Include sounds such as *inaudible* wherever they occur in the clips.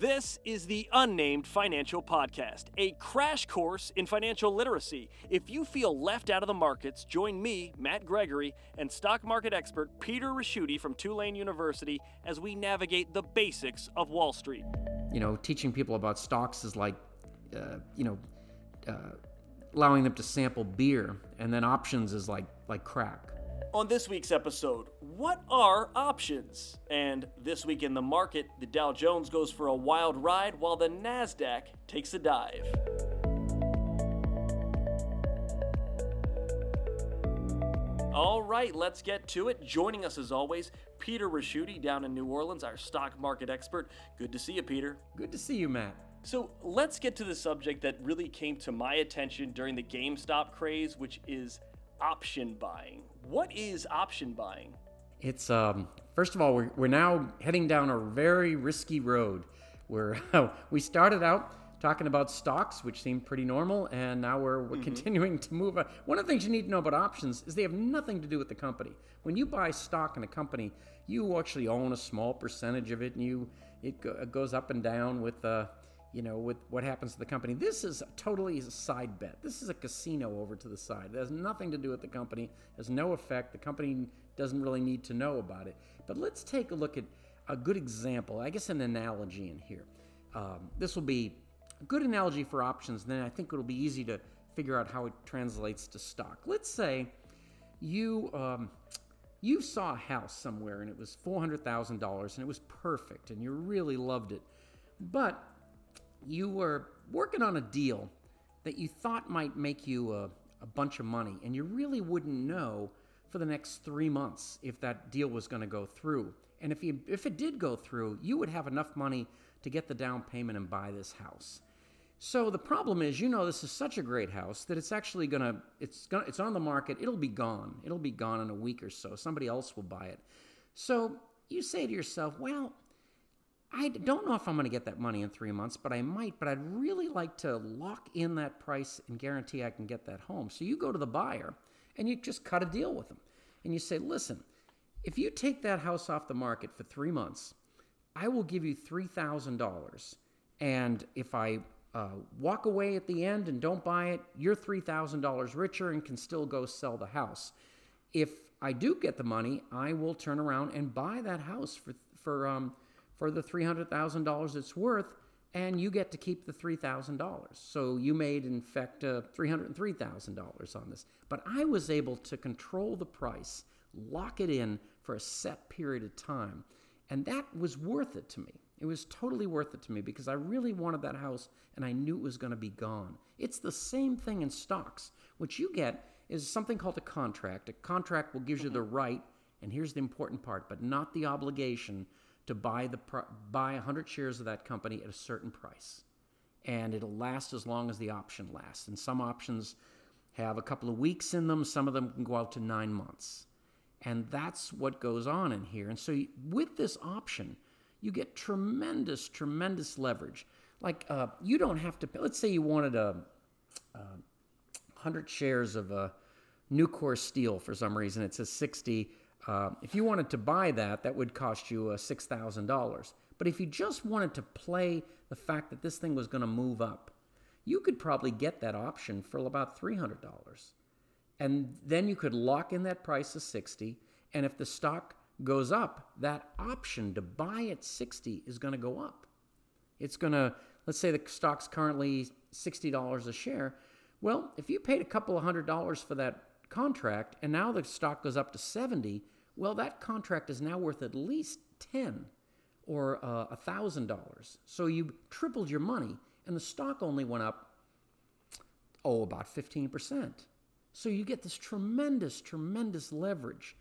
This is the Unnamed Financial Podcast, a crash course in financial literacy. If you feel left out of the markets, join me, Matt Gregory, and stock market expert Peter Ricchiuti from Tulane University as we navigate the basics of Wall Street. You know, teaching people about stocks is like, uh, you know, uh, allowing them to sample beer, and then options is like like crack. On this week's episode, what are options? And this week in the market, the Dow Jones goes for a wild ride while the NASDAQ takes a dive. All right, let's get to it. Joining us as always, Peter Ricchiuti down in New Orleans, our stock market expert. Good to see you, Peter. Good to see you, Matt. So let's get to the subject that really came to my attention during the GameStop craze, which is option buying. What is option buying? It's um, first of all, we're, we're now heading down a very risky road. Where *laughs* we started out talking about stocks, which seemed pretty normal, and now we're, we're mm-hmm. continuing to move on. One of the things you need to know about options is they have nothing to do with the company. When you buy stock in a company, you actually own a small percentage of it, and you it, go, it goes up and down with uh, you know, with what happens to the company. This is totally a side bet. This is a casino over to the side. It has nothing to do with the company, has no effect. The company doesn't really need to know about it. But let's take a look at a good example, I guess an analogy in here. Um, this will be a good analogy for options, then I think it'll be easy to figure out how it translates to stock. Let's say you. Um, you saw a house somewhere and it was $400,000 and it was perfect and you really loved it. But you were working on a deal that you thought might make you a, a bunch of money, and you really wouldn't know for the next three months if that deal was going to go through. And if you if it did go through, you would have enough money to get the down payment and buy this house. So the problem is, you know, this is such a great house that it's actually gonna it's gonna it's on the market. It'll be gone. It'll be gone in a week or so. Somebody else will buy it. So you say to yourself, well, I don't know if I'm going to get that money in three months, but I might. But I'd really like to lock in that price and guarantee I can get that home. So you go to the buyer and you just cut a deal with them. And you say, listen, if you take that house off the market for three months, I will give you $3,000. And if I uh, walk away at the end and don't buy it, you're $3,000 richer and can still go sell the house. If I do get the money, I will turn around and buy that house for, for, um, for the $300,000 it's worth, and you get to keep the $3,000. So you made, in fact, uh, $303,000 on this. But I was able to control the price, lock it in for a set period of time, and that was worth it to me. It was totally worth it to me because I really wanted that house and I knew it was going to be gone. It's the same thing in stocks. What you get is something called a contract. A contract will give you the right, and here's the important part, but not the obligation to buy the buy 100 shares of that company at a certain price. And it'll last as long as the option lasts. And some options have a couple of weeks in them. Some of them can go out to 9 months. And that's what goes on in here. And so with this option you get tremendous tremendous leverage. Like uh, you don't have to let's say you wanted a, a 100 shares of a Nucor steel for some reason. It says 60 uh, if you wanted to buy that, that would cost you uh, $6,000. But if you just wanted to play the fact that this thing was going to move up, you could probably get that option for about $300. And then you could lock in that price of 60, and if the stock goes up, that option to buy at 60 is going to go up. It's going to, let's say the stock's currently $60 a share. Well, if you paid a couple of hundred dollars for that contract and now the stock goes up to 70, well, that contract is now worth at least 10 or uh, a $1,000. So you tripled your money and the stock only went up, oh, about 15%. So you get this tremendous, tremendous leverage.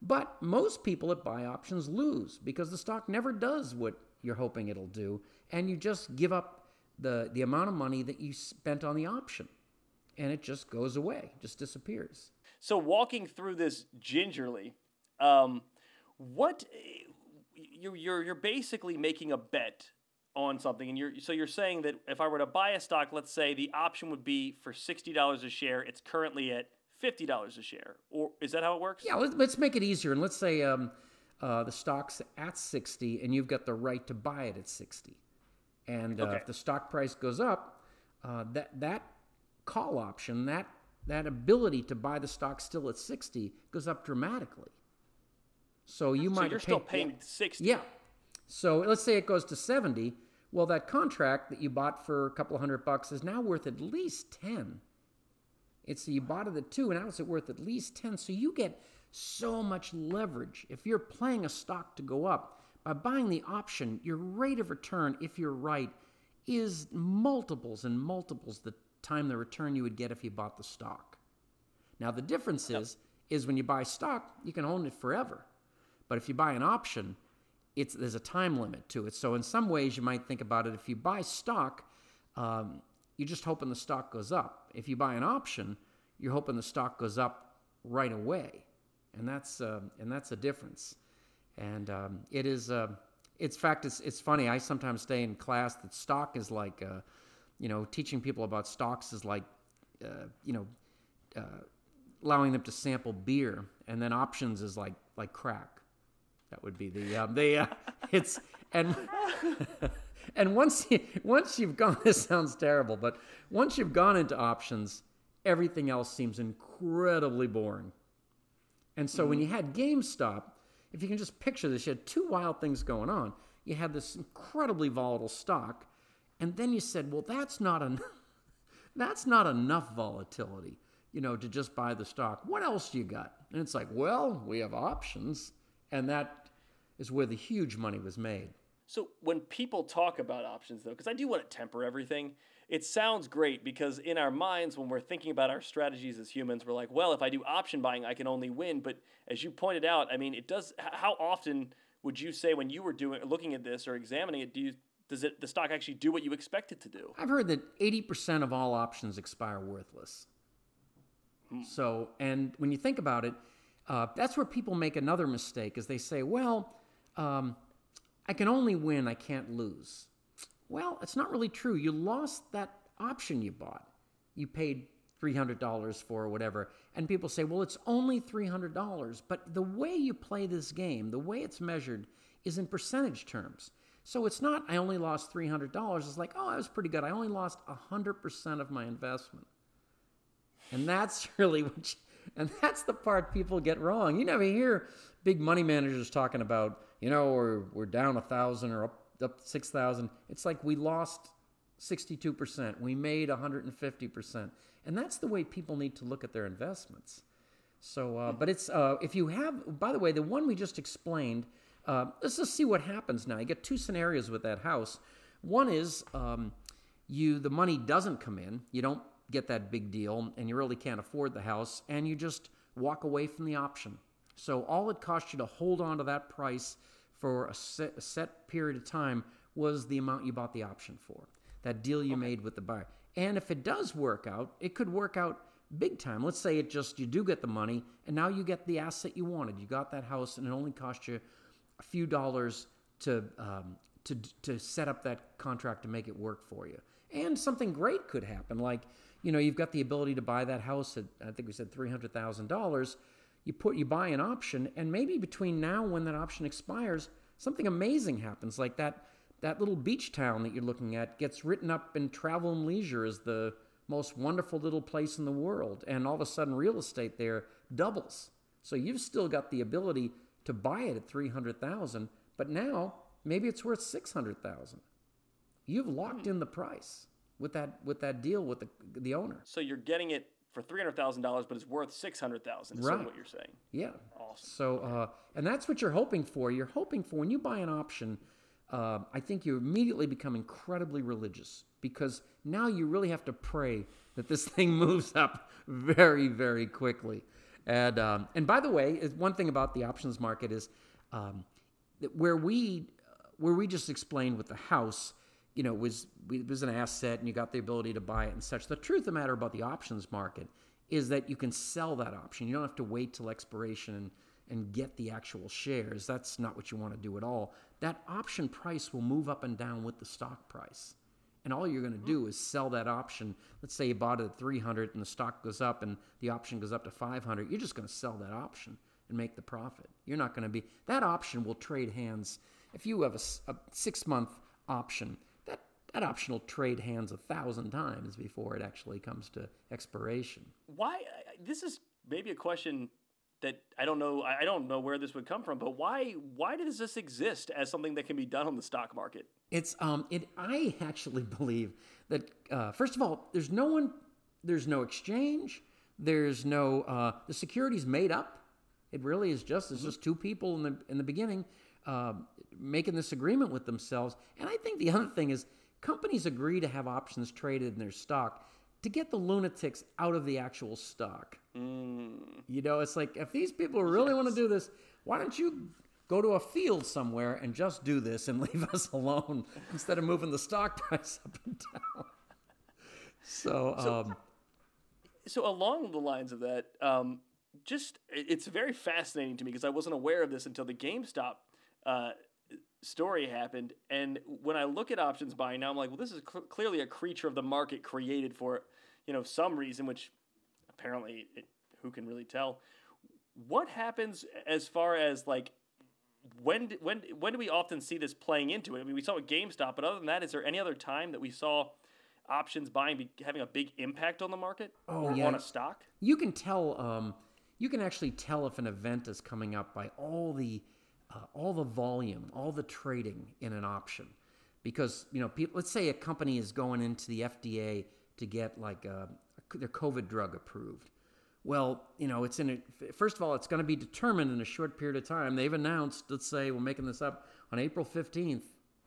But most people that buy options lose because the stock never does what you're hoping it'll do, and you just give up the, the amount of money that you spent on the option and it just goes away, just disappears. So walking through this gingerly, um, what you're, you're you're basically making a bet on something, and you're so you're saying that if I were to buy a stock, let's say the option would be for sixty dollars a share. It's currently at fifty dollars a share, or is that how it works? Yeah, let's make it easier, and let's say um, uh, the stock's at sixty, and you've got the right to buy it at sixty. And uh, Okay. if the stock price goes up, uh, that that call option, that that ability to buy the stock still at 60 goes up dramatically. So you So might you're have still paying sixty. yeah. So let's say it goes to 70. Well, that contract that you bought for a couple hundred bucks is now worth at least 10. It's you bought it at two, and now it's worth at least 10. So you get so much leverage. If you're playing a stock to go up, by buying the option, your rate of return, if you're right, is multiples and multiples the time the return you would get if you bought the stock. Now the difference is is when you buy stock, you can own it forever. But if you buy an option, it's there's a time limit to it. So in some ways, you might think about it. If you buy stock, um, you're just hoping the stock goes up. If you buy an option, you're hoping the stock goes up right away, and that's uh, and that's a difference. And um, it is, uh, it's fact. It's it's funny. I sometimes stay in class that stock is like, uh, you know, teaching people about stocks is like, uh, you know, uh, allowing them to sample beer, and then options is like like crack. That would be the um, the uh, *laughs* it's and *laughs* and once you once you've gone *laughs* this sounds terrible, but once you've gone into options, everything else seems incredibly boring. And so when you had GameStop, if you can just picture this, you had two wild things going on. You had this incredibly volatile stock, and then you said, "Well, that's not enough. *laughs* that's not enough volatility, you know, to just buy the stock. What else do you got?" And it's like, "Well, we have options," and that is where the huge money was made. So when people talk about options, though, because I do want to temper everything, it sounds great because in our minds, when we're thinking about our strategies as humans, we're like, well, if I do option buying, I can only win. But as you pointed out, I mean, it does. How often would you say when you were doing looking at this or examining it, do you does it the stock actually do what you expect it to do? I've heard that 80% of all options expire worthless. So, and when you think about it, uh, that's where people make another mistake is they say, well, um, I can only win, I can't lose. Well, it's not really true. You lost that option you bought. You paid $300 for or whatever. And people say, well, it's only $300. But the way you play this game, the way it's measured, is in percentage terms. So it's not, I only lost $300. It's like, oh, that was pretty good. I only lost 100% of my investment. And that's *laughs* really what, you, and that's the part people get wrong. You never hear big money managers talking about, you know, we're, we're down a thousand or up, up 6,000. It's like we lost 62%. We made 150%. And that's the way people need to look at their investments. So, uh, but it's, uh, if you have, by the way, the one we just explained, uh, let's just see what happens now. You get two scenarios with that house. One is um, you, the money doesn't come in. You don't get that big deal and you really can't afford the house and you just walk away from the option. So all it cost you to hold on to that price for a set, a set period of time was the amount you bought the option for. That deal you made with the buyer. And if it does work out, it could work out big time. Let's say it just you do get the money and now you get the asset you wanted. You got that house and it only cost you a few dollars to um, to to set up that contract to make it work for you. And something great could happen, like you know you've got the ability to buy that house at I think we said three hundred thousand dollars. You put you buy an option, and maybe between now and when that option expires, something amazing happens, like that that little beach town that you're looking at gets written up in Travel and Leisure as the most wonderful little place in the world, and all of a sudden real estate there doubles. So you've still got the ability to buy it at 300,000, but now maybe it's worth 600,000. You've locked in the price with that with that deal with the the owner. So you're getting it for three hundred thousand dollars, but it's worth six hundred thousand. Is sort of Right. what you're saying. Yeah. Awesome. So, uh, and that's what you're hoping for. You're hoping for when you buy an option. Uh, I think you immediately become incredibly religious because now you really have to pray that this *laughs* thing moves up very, very quickly. And um, and by the way, one thing about the options market is um, where we where we just explained with the house, you know, was was an asset and you got the ability to buy it and such. The truth of the matter about the options market is that you can sell that option. You don't have to wait till expiration and, and get the actual shares. That's not what you want to do at all. That option price will move up and down with the stock price. And all you're going to do is sell that option. Let's say you bought it at 300 and the stock goes up and the option goes up to 500. You're just going to sell that option and make the profit. You're not going to be that option will trade hands. If you have a 6 month option, that that option will trade hands a thousand times before it actually comes to expiration. Why? Uh, this is maybe a question that I don't know. I don't know where this would come from, but why? Why does this exist as something that can be done on the stock market? It's um. It I actually *laughs* believe that uh, first of all, there's no one, there's no exchange, there's no uh, the security's made up. It really is just it's just two people in the in the beginning uh, making this agreement with themselves. And I think the other thing is companies agree to have options traded in their stock to get the lunatics out of the actual stock. Mm. You know, it's like if these people really want to do this, why don't you go to a field somewhere and just do this and *laughs* leave us alone instead of moving the stock *laughs* price up and down? So, So- um, So along the lines of that, um, just it's very fascinating to me because I wasn't aware of this until the GameStop uh, story happened. And when I look at options buying now, I'm like, well, this is cl- clearly a creature of the market created for you know some reason, which apparently it, who can really tell. What happens as far as like when when when do we often see this playing into it? I mean, we saw it with GameStop, but other than that, is there any other time that we saw options buying be having a big impact on the market Oh, or yeah. on a stock? you can tell um, you can actually tell if an event is coming up by all the uh, all the volume all the trading in an option because you know people let's say a company is going into the fda to get like a, their covid drug approved. Well you know it's in a first of all it's going to be determined in a short period of time. They've announced let's say we're making this up on april 15th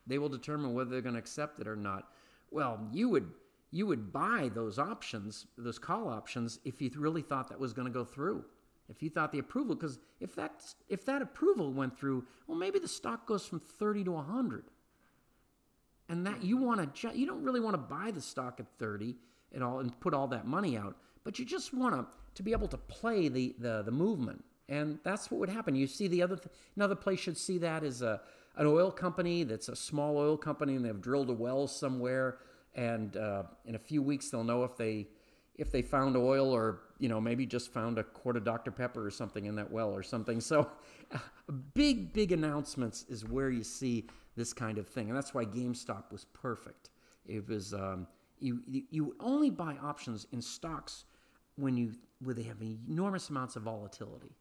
they will determine whether they're going to accept it or not. Well you would you would buy those options those call options if you really thought that was going to go through. If you thought the approval because if that if that approval went through well maybe the stock goes from 30 to 100 and that you want to ju- you don't really want to buy the stock at 30 and all and put all that money out but you just want to to be able to play the the, the movement. And that's what would happen. You see the other th- another place should see that is a an oil company that's a small oil company and they've drilled a well somewhere and uh, in a few weeks they'll know if they if they found oil or you know maybe just found a quart of dr pepper or something in that well or something. So *laughs* big big announcements is where you see this kind of thing. And that's why gamestop was perfect. It was um, you, you only buy options in stocks when you where they have enormous amounts of volatility.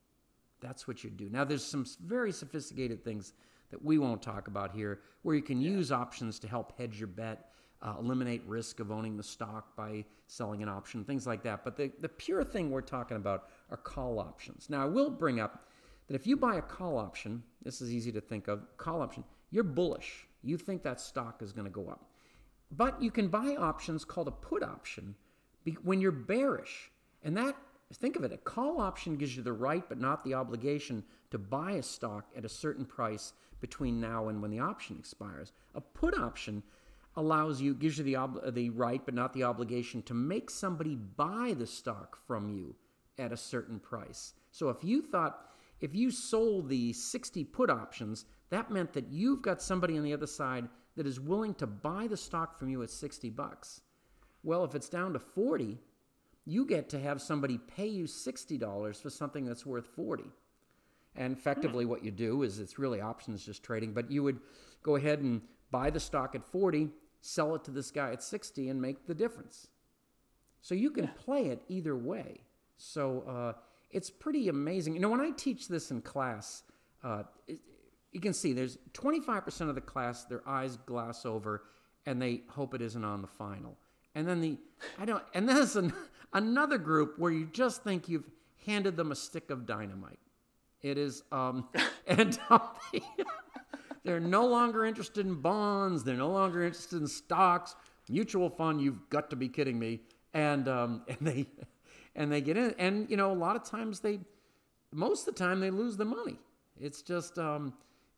That's what you'd do. Now there's some very sophisticated things that we won't talk about here where you can use options to help hedge your bet uh, eliminate risk of owning the stock by selling an option, things like that. But the, the pure thing we're talking about are call options. Now, I will bring up that if you buy a call option, this is easy to think of, call option, you're bullish. You think that stock is going to go up. But you can buy options called a put option when you're bearish. And that, think of it, a call option gives you the right but not the obligation to buy a stock at a certain price between now and when the option expires. A put option allows you, gives you the, ob- the right but not the obligation to make somebody buy the stock from you at a certain price. So if you thought, if you sold the 60 put options, that meant that you've got somebody on the other side that is willing to buy the stock from you at 60 bucks. Well, if it's down to 40, you get to have somebody pay you $60 for something that's worth 40. And effectively, what you do is it's really options just trading, but you would go ahead and buy the stock at 40, sell it to this guy at 60, and make the difference. So you can play it either way. So uh, it's pretty amazing. You know, when I teach this in class, uh, it, you can see there's 25% of the class, their eyes glass over, and they hope it isn't on the final. And then the, I don't, and then there's an, another group where you just think you've handed them a stick of dynamite. It is, um, *laughs* and um, *laughs* they're no longer interested in bonds. They're no longer interested in stocks, mutual fund. You've got to be kidding me. And um, *laughs* and they and they get in, and you know, a lot of times they, most of the time they lose the money. It's just, um,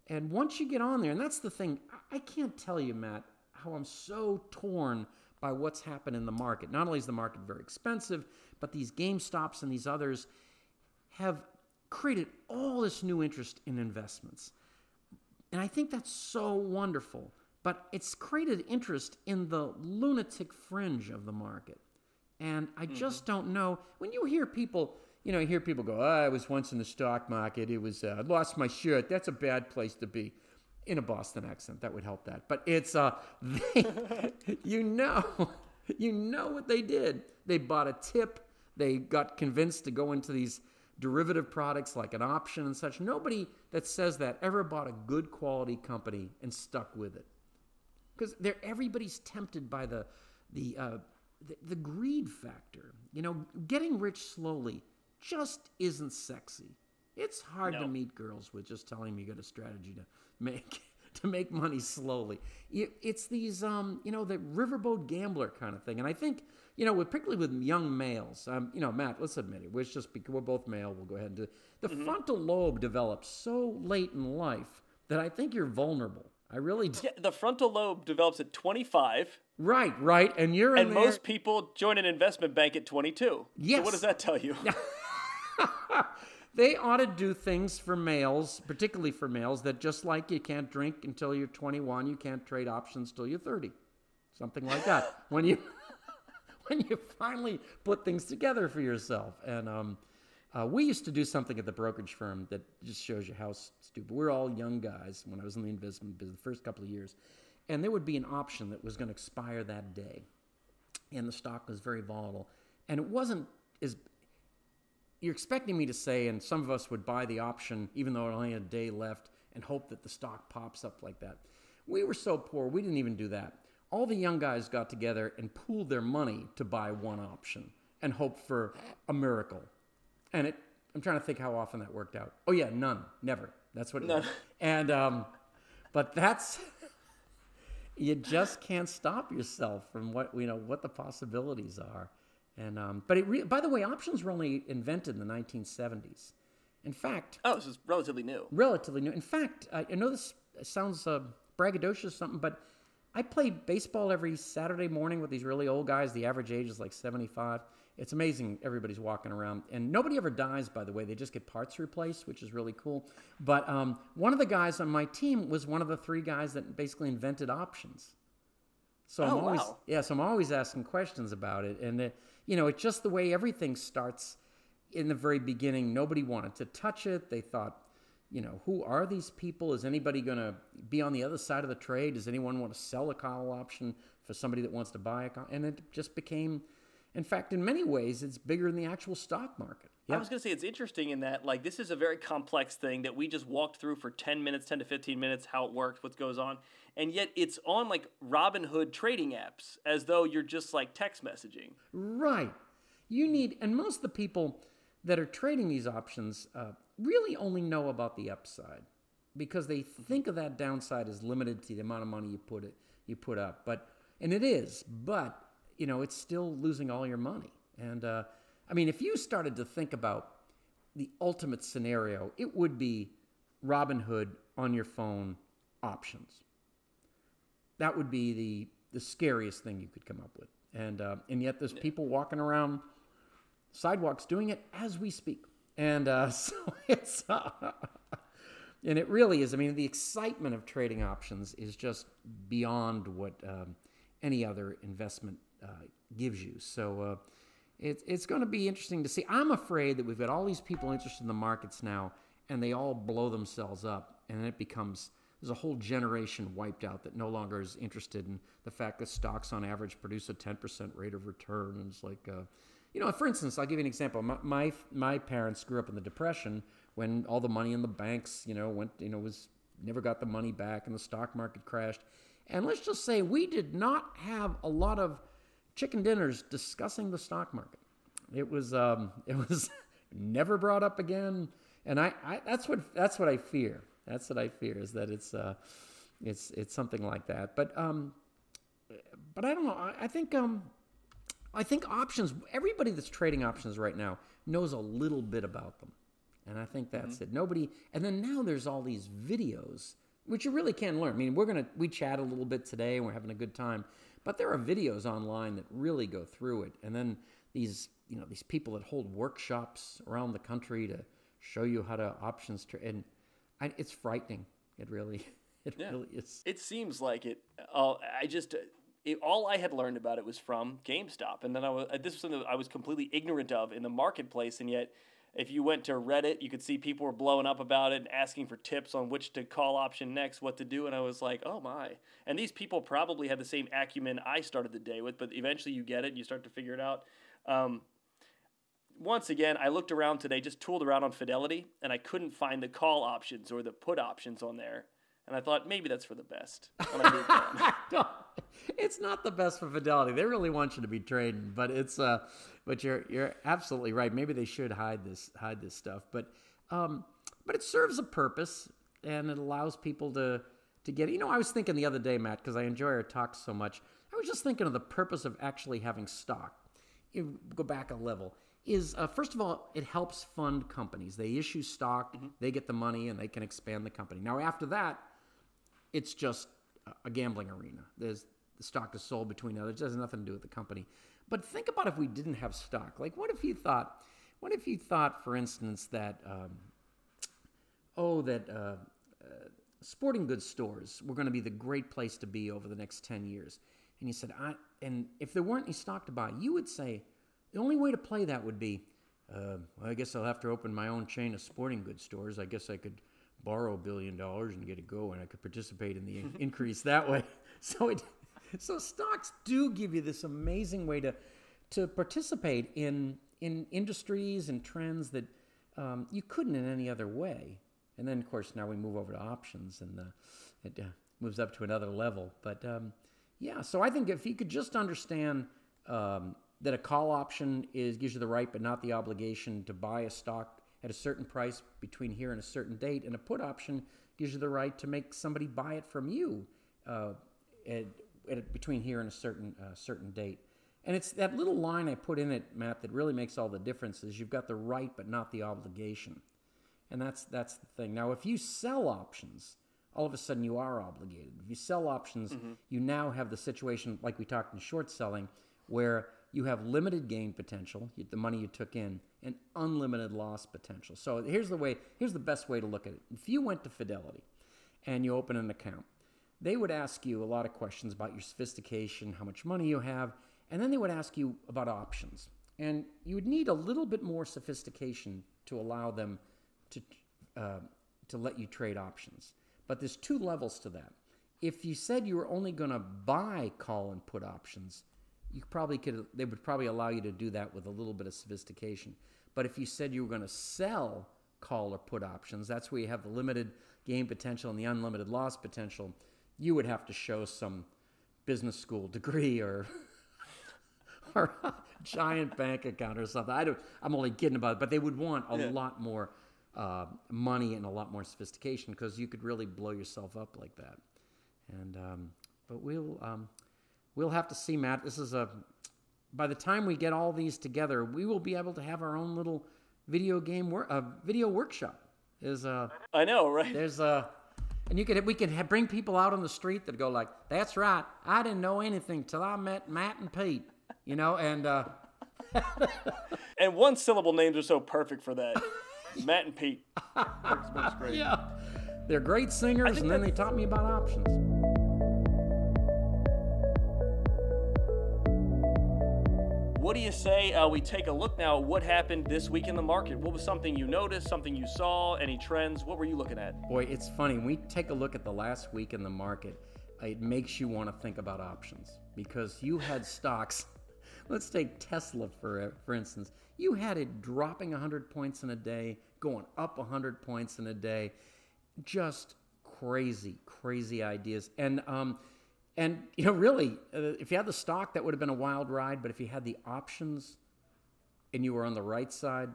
and once you get on there, and that's the thing. I- can't tell you, Matt, how I'm so torn by what's happened in the market. Not only is the market very expensive, but these Game Stops and these others have created all this new interest in investments. And I think that's so wonderful. But it's created interest in the lunatic fringe of the market. And I mm-hmm. just don't know. When you hear people, you know, you hear people go, oh, I was once in the stock market. It was, uh, I lost my shirt. That's a bad place to be. in a Boston accent. That would help that. But it's uh, *laughs* they, you know, you know what they did. They bought a tip. They got convinced to go into these derivative products like an option and such. Nobody that says that ever bought a good quality company and stuck with it. Because everybody's tempted by the the, uh, the the greed factor. You know, getting rich slowly just isn't sexy. It's hard No. to meet girls with just telling them you got a strategy to make *laughs* to make money slowly. It's these um, you know, the riverboat gambler kind of thing. And I think, you know, with, particularly with young males, um, you know, Matt, let's admit it. We're just we're both male. We'll go ahead and do the frontal lobe develops so late in life that I think you're vulnerable. I really do. Yeah, the frontal lobe develops at 25, Right, right. And you're in and most people join an investment bank at 22. Yes. So what does that tell you? *laughs* They ought to do things for males, particularly for males, that just like you can't drink until you're 21, you can't trade options till you're 30, something like that. when you *laughs* when you finally put things together for yourself, and um, uh, we used to do something at the brokerage firm that just shows you how stupid. We're all young guys when I was in the investment business the first couple of years, and there would be an option that was going to expire that day, and the stock was very volatile, and it wasn't as you're expecting me to say, and some of us would buy the option even though it only had a day left and hope that the stock pops up like that. We were so poor, we didn't even do that. All the young guys got together and pooled their money to buy one option and hope for a miracle. And it, I'm trying to think how often that worked out. Oh yeah, none, never. That's what it was. And um, but that's *laughs* you just can't stop yourself from what you know what the possibilities are. And um, but it re- by the way, options were only invented in the 1970s. In fact, Oh, this is relatively new. relatively new. In fact, I know this sounds uh, braggadocious or something, but I play baseball every Saturday morning with these really old guys. The average age is like 75. It's amazing everybody's walking around. And nobody ever dies, by the way. They just get parts replaced, which is really cool. But um, one of the guys on my team was one of the three guys that basically invented options. So I'm Oh, always wow. yeah, so I'm always asking questions about it, and it, you know, it's just the way everything starts. In the very beginning, nobody wanted to touch it. They thought, you know, who are these people? Is anybody going to be on the other side of the trade? Does anyone want to sell a call option for somebody that wants to buy a call? And it just became, in fact, in many ways, it's bigger than the actual stock market. I was going to say it's interesting in that like this is a very complex thing that we just walked through for 10 minutes, 10 to 15 minutes how it works, what goes on. And yet it's on like Robinhood trading apps as though you're just like text messaging. Right. You need, and most of the people that are trading these options uh, really only know about the upside because they think of that downside as limited to the amount of money you put it you put up. But and it is, but you know it's still losing all your money. And uh, I mean, if you started to think about the ultimate scenario, it would be Robinhood on your phone options that would be the the scariest thing you could come up with. And uh, and yet there's people walking around sidewalks doing it as we speak. And uh, *laughs* so it's uh, *laughs* and it really is. I mean, the excitement of trading options is just beyond what um, any other investment uh, gives you. So. It's it's going to be interesting to see. I'm afraid that we've got all these people interested in the markets now, and they all blow themselves up, and it becomes there's a whole generation wiped out that no longer is interested in the fact that stocks on average produce a 10% rate of return. And it's like, uh, you know, for instance, I'll give you an example. My, my my parents grew up in the Depression when all the money in the banks, you know, went, you know, was never got the money back, and the stock market crashed. And let's just say we did not have a lot of chicken dinners discussing the stock market. It was um, *laughs* it was never brought up again, and I, I that's what that's what I fear. That's what I fear is that it's uh, it's it's something like that. But um, but I don't know. I, I think um, I think options. Everybody that's trading options right now knows a little bit about them, and I think that's it. Nobody. And then now there's all these videos which you really can learn. I mean, we're gonna we chat a little bit today, and we're having a good time. But there are videos online that really go through it, and then these you know these people that hold workshops around the country to show you how to options trade, and I, it's frightening. It really, *laughs* it Yeah. really is. It seems like it. Uh, I just it, all I had learned about it was from GameStop, and then I was this was something that I was completely ignorant of in the marketplace, and yet If you went to Reddit, you could see people were blowing up about it and asking for tips on which to call option next, what to do. And I was like, oh my. And these people probably had the same acumen I started the day with, but eventually you get it and you start to figure it out. Um, once again, I looked around today, just tooled around on Fidelity, and I couldn't find the call options or the put options on there. And I thought maybe that's for the best. *laughs* And I moved on. no, it's not the best for Fidelity. They really want you to be trading, but it's uh, but you're you're absolutely right. Maybe they should hide this hide this stuff, but um, but it serves a purpose and it allows people to to get. You know, I was thinking the other day, Matt, because I enjoy our talks so much. I was just thinking of the purpose of actually having stock. You go back a level. Is uh, first of all, it helps fund companies. They issue stock, they get the money, and they can expand the company. Now, after that, it's just a gambling arena. There's the stock is sold between others. It has nothing to do with the company. But think about if we didn't have stock. Like, what if you thought, what if you thought, for instance, that, um, oh, that uh, uh, sporting goods stores were going to be the great place to be over the next 10 years? And you said, I, and if there weren't any stock to buy, you would say, the only way to play that would be, uh, well, I guess I'll have to open my own chain of sporting goods stores. I guess I could borrow a billion dollars and get it going. I could participate in the *laughs* increase that way. *laughs* So it, so stocks do give you this amazing way to to participate in in industries and trends that um, you couldn't in any other way. And then, of course, now we move over to options, and uh, it uh, moves up to another level. But um, yeah, so I think if you could just understand um, that a call option is gives you the right but not the obligation to buy a stock at a certain price between here and a certain date, and a put option gives you the right to make somebody buy it from you uh, at, at, between here and a certain uh, certain date. And it's that little line I put in it, Matt, that really makes all the difference. Is you've got the right but not the obligation, and that's that's the thing. Now, if you sell options, all of a sudden you are obligated. If you sell options, you now have the situation like we talked in short selling, where you have limited gain potential, the money you took in, and unlimited loss potential. So here's the way, here's the best way to look at it. If you went to Fidelity and you open an account, they would ask you a lot of questions about your sophistication, how much money you have, and then they would ask you about options. And you would need a little bit more sophistication to allow them to, uh, to let you trade options. But there's two levels to that. If you said you were only going to buy call and put options, you probably could they would probably allow you to do that with a little bit of sophistication. But if you said you were going to sell call or put options that's where you have the limited gain potential and the unlimited loss potential you would have to show some business school *laughs* degree or or a giant bank account or something. I don't i'm only kidding about it but they would want a Yeah. lot more uh, money and a lot more sophistication because you could really blow yourself up like that. And um, but we'll um, we'll have to see, Matt. This is a by the time we get all these together, we will be able to have our own little video game wor- uh, video workshop. Is uh, I know, right? there's a and you could we could have, bring people out on the street that go like, "That's right, I didn't know anything till I met Matt and Pete," you know, and uh, *laughs* And one syllable names are so perfect for that. *laughs* Matt and Pete. *laughs* Works, works great. yeah, they're great singers, and then they taught me about options. What do you say uh, we take a look now at what happened this week in the market? What was something you noticed, something you saw, any trends? What were you looking at? Boy, it's funny. When we take a look at the last week in the market, it makes you want to think about options because you had *laughs* stocks. Let's take Tesla for for instance. You had it dropping 100 points in a day, going up 100 points in a day. Just crazy, crazy ideas. And um, and you know, really, uh, if you had the stock, that would have been a wild ride. But if you had the options, and you were on the right side,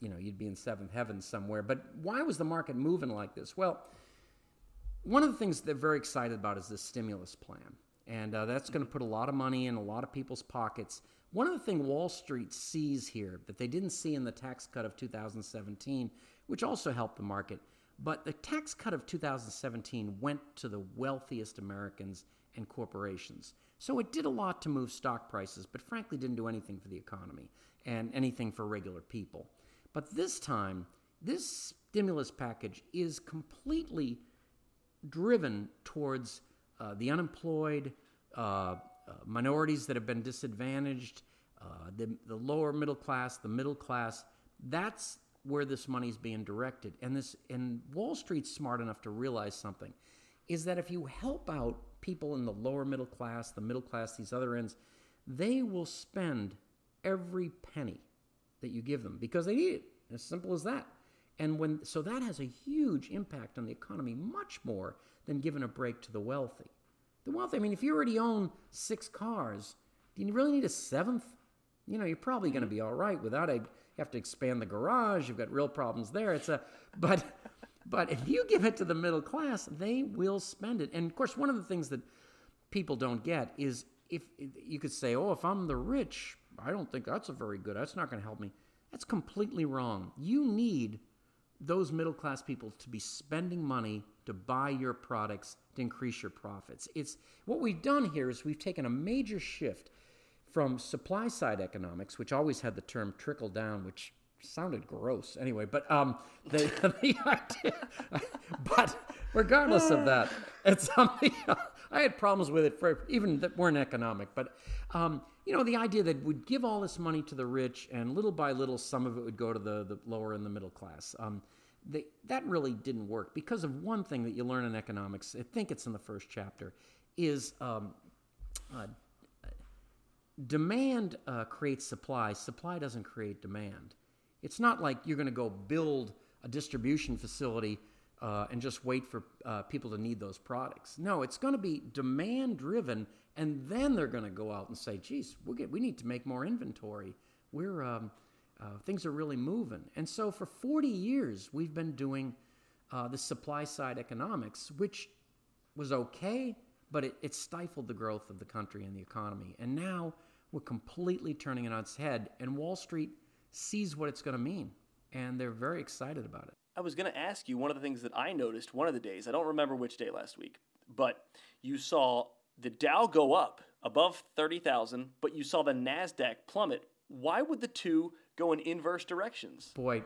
you know, you'd be in seventh heaven somewhere. But why was the market moving like this? Well, one of the things they're very excited about is this stimulus plan. And uh, that's going to put a lot of money in a lot of people's pockets. One of the things Wall Street sees here that they didn't see in the tax cut of 2017, which also helped the market, but the tax cut of 2017 went to the wealthiest Americans and corporations. So it did a lot to move stock prices, but frankly didn't do anything for the economy and anything for regular people. But this time, this stimulus package is completely driven towards uh, the unemployed, uh, uh, minorities that have been disadvantaged, uh, the, the lower middle class, the middle class. That's where this money's being directed. And this and Wall Street's smart enough to realize something is that if you help out people in the lower middle class, the middle class, these other ends, they will spend every penny that you give them because they need it. As simple as that. And when so that has a huge impact on the economy, much more than giving a break to the wealthy. The wealthy, I mean, if you already own six cars, do you really need a seventh? You know, you're probably going to mm-hmm. be all right without a. You have to expand the garage. You've got real problems there. It's a, but, but if you give it to the middle class, they will spend it. And of course, one of the things that people don't get is if you could say, "Oh, if I'm the rich, I don't think that's a very good. That's not going to help me." That's completely wrong. You need those middle class people to be spending money to buy your products to increase your profits. It's what we've done here is we've taken a major shift from supply side economics, which always had the term trickle down, which sounded gross anyway. But um, the, *laughs* the idea, but regardless of that, it's *laughs* something I had problems with it for even that weren't economic. But um, you know, the idea that we'd give all this money to the rich, and little by little, some of it would go to the, the lower and the middle class. Um, they, that really didn't work because of one thing that you learn in economics. I think it's in the first chapter, is um, uh, demand uh, creates supply. Supply doesn't create demand. It's not like you're going to go build a distribution facility uh, and just wait for uh, people to need those products. No, it's going to be demand driven, and then they're going to go out and say, "Geez, we get, we need to make more inventory. We're um, uh, things are really moving." And so, for 40 years, we've been doing uh, the supply side economics, which was okay, but it, it stifled the growth of the country and the economy. And now we're completely turning it on its head, and Wall Street sees what it's going to mean, and they're very excited about it. I was going to ask you one of the things that I noticed one of the days. I don't remember which day last week, but you saw the Dow go up above 30,000, but you saw the Nasdaq plummet. Why would the two go in inverse directions? Boy,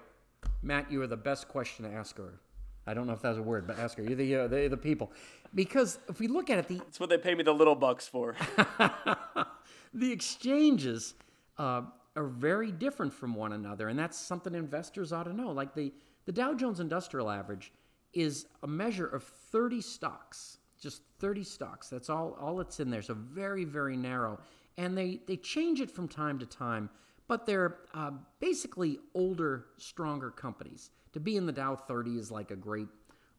Matt, you are the best question to ask her. I don't know if that's a word, but ask her. You're the, uh, the, the people. Because if we look at it, the. That's what they pay me the little bucks for. *laughs* the exchanges uh, are very different from one another, and that's something investors ought to know. Like the, the Dow Jones Industrial Average is a measure of 30 stocks, just 30 stocks. That's all, all that's in there. So very, very narrow. And they, they change it from time to time, but they're uh, basically older, stronger companies. To be in the Dow 30 is like a great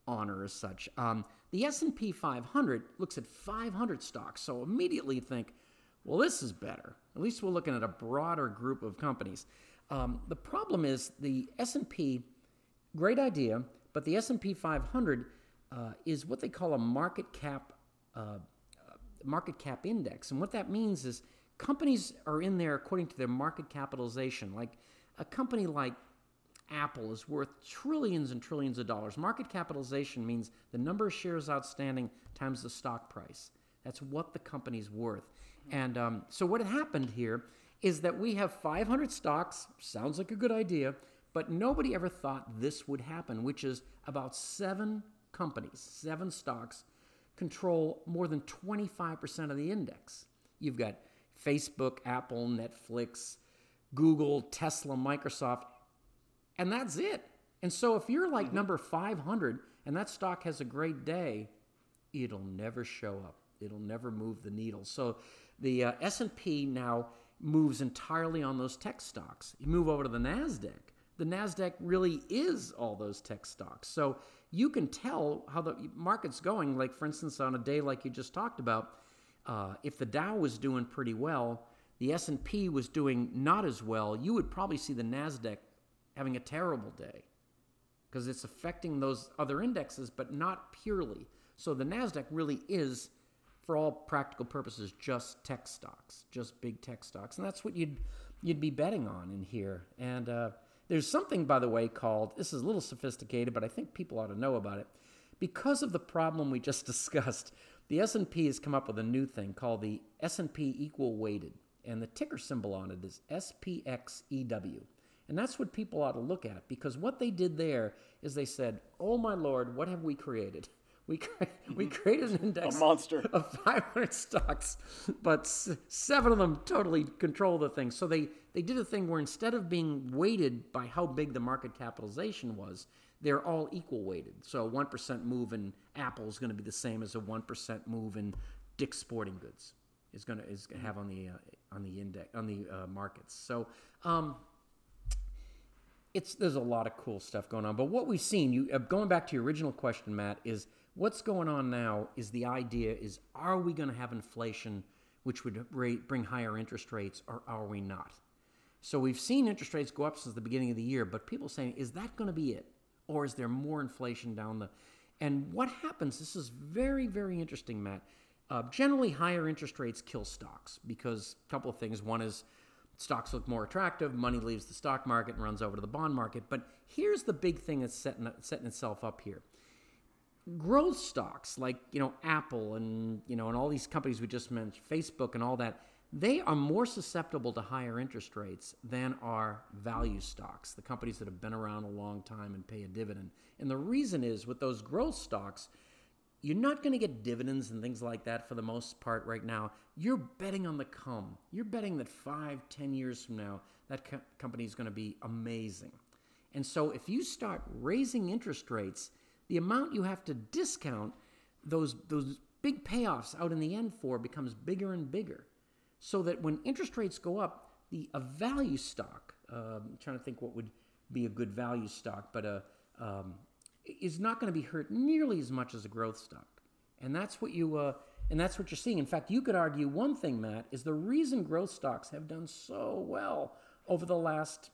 honor as such. Um, the S&P 500 looks at 500 stocks, so immediately think, well, this is better. At least we're looking at a broader group of companies. Um, the problem is the S&P, great idea, but the S&P 500 uh, is what they call a market cap uh, market cap index, and what that means is companies are in there according to their market capitalization. Like a company like Apple is worth trillions and trillions of dollars. Market capitalization means the number of shares outstanding times the stock price. That's what the company's worth. And um, so what had happened here is that we have 500 stocks. Sounds like a good idea, but nobody ever thought this would happen, which is about seven companies, seven stocks, control more than 25% of the index. You've got Facebook, Apple, Netflix, Google, Tesla, Microsoft, and that's it. And so if you're like mm-hmm. number 500 and that stock has a great day, it'll never show up. It'll never move the needle. So the uh, S&P now moves entirely on those tech stocks. You move over to the Nasdaq. The Nasdaq really is all those tech stocks. So you can tell how the market's going. Like for instance, on a day like you just talked about, uh, if the Dow was doing pretty well, the S&P was doing not as well. You would probably see the Nasdaq having a terrible day because it's affecting those other indexes, but not purely. So the NASDAQ really is, for all practical purposes, just tech stocks, just big tech stocks. And that's what you'd, you'd be betting on in here. And uh, there's something, by the way, called, this is a little sophisticated, but I think people ought to know about it. Because of the problem we just *laughs* discussed, the S&P has come up with a new thing called the S&P equal weighted, and the ticker symbol on it is SPXEW. And that's what people ought to look at because what they did there is they said, Oh my Lord, what have we created? *laughs* We cre- we created an index A monster. of 500 stocks, but s- seven of them totally control the thing. So they they did a thing where instead of being weighted by how big the market capitalization was, they're all equal weighted. So a one percent move in Apple is going to be the same as a one percent move in Dick's Sporting Goods is going to is gonna have on the uh, on the index on the uh, markets. So. Um, it's there's a lot of cool stuff going on. But what we've seen, you uh, going back to your original question, Matt, is what's going on now. Is the idea is are we going to have inflation, which would rate, bring higher interest rates, or are we not? So we've seen interest rates go up since the beginning of the year, but people saying, is that going to be it, or is there more inflation down the? And what happens? This is very very interesting, Matt. Uh, generally, higher interest rates kill stocks because a couple of things. One is stocks look more attractive, money leaves the stock market and runs over to the bond market. But here's the big thing that's setting, setting itself up here. Growth stocks like, you know, Apple and, you know, and all these companies we just mentioned, Facebook and all that, they are more susceptible to higher interest rates than are value stocks, the companies that have been around a long time and pay a dividend. And the reason is with those growth stocks, you're not going to get dividends and things like that for the most part right now. You're betting on the come. You're betting that five, ten years from now, that co- company is going to be amazing. And so if you start raising interest rates, the amount you have to discount those, those big payoffs out in the end for becomes bigger and bigger. So that when interest rates go up, the a value stock, um, I'm trying to think what would be a good value stock, but a um, is not going to be hurt nearly as much as a growth stock. And that's what you uh, and that's what you're seeing. In fact, you could argue one thing, Matt, is the reason growth stocks have done so well over the last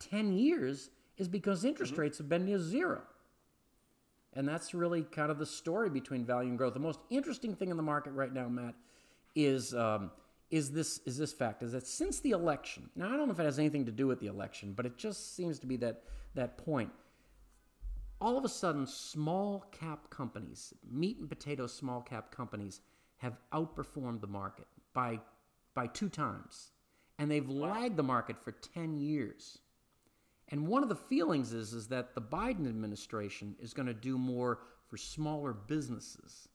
10 years is because interest rates have been near zero. And that's really kind of the story between value and growth. The most interesting thing in the market right now, Matt, is um, is this is this fact is that since the election. Now I don't know if it has anything to do with the election, but it just seems to be that that point all of a sudden, small cap companies, meat and potato small cap companies, have outperformed the market by, by two times. And they've lagged the market for 10 years. And one of the feelings is, is that the Biden administration is going to do more for smaller businesses.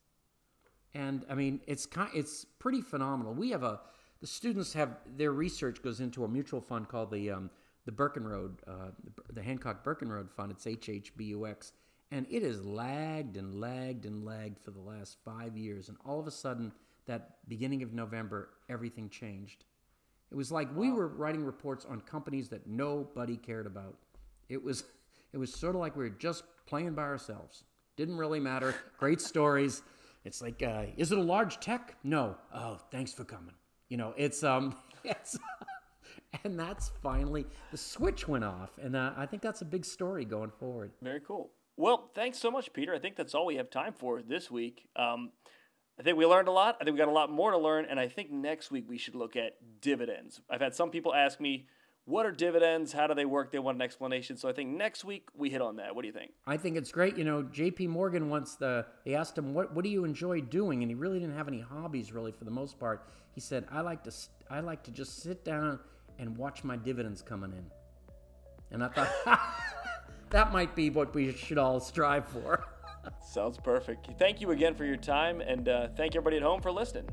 And I mean, it's kind, it's pretty phenomenal. We have a the students have their research goes into a mutual fund called the um, the Burkenroad, uh, the, the Hancock Burkenroad Fund. It's HHBUX, and it has lagged and lagged and lagged for the last five years. And all of a sudden, that beginning of November, everything changed. It was like we were writing reports on companies that nobody cared about. It was, it was sort of like we were just playing by ourselves. Didn't really matter. Great *laughs* stories. It's like, uh, is it a large tech? No. Oh, thanks for coming. You know, it's um, *laughs* it's and that's finally the switch went off, and uh, I think that's a big story going forward. Very cool. Well, thanks so much, Peter. I think that's all we have time for this week. Um, I think we learned a lot. I think we got a lot more to learn, and I think next week we should look at dividends. I've had some people ask me, "What are dividends? How do they work?" They want an explanation. So I think next week we hit on that. What do you think? I think it's great. You know, J.P. Morgan once the they asked him, "What what do you enjoy doing?" And he really didn't have any hobbies, really, for the most part. He said, "I like to I like to just sit down." and watch my dividends coming in. And I thought *laughs* that might be what we should all strive for. Sounds perfect. Thank you again for your time, and uh, thank everybody at home for listening.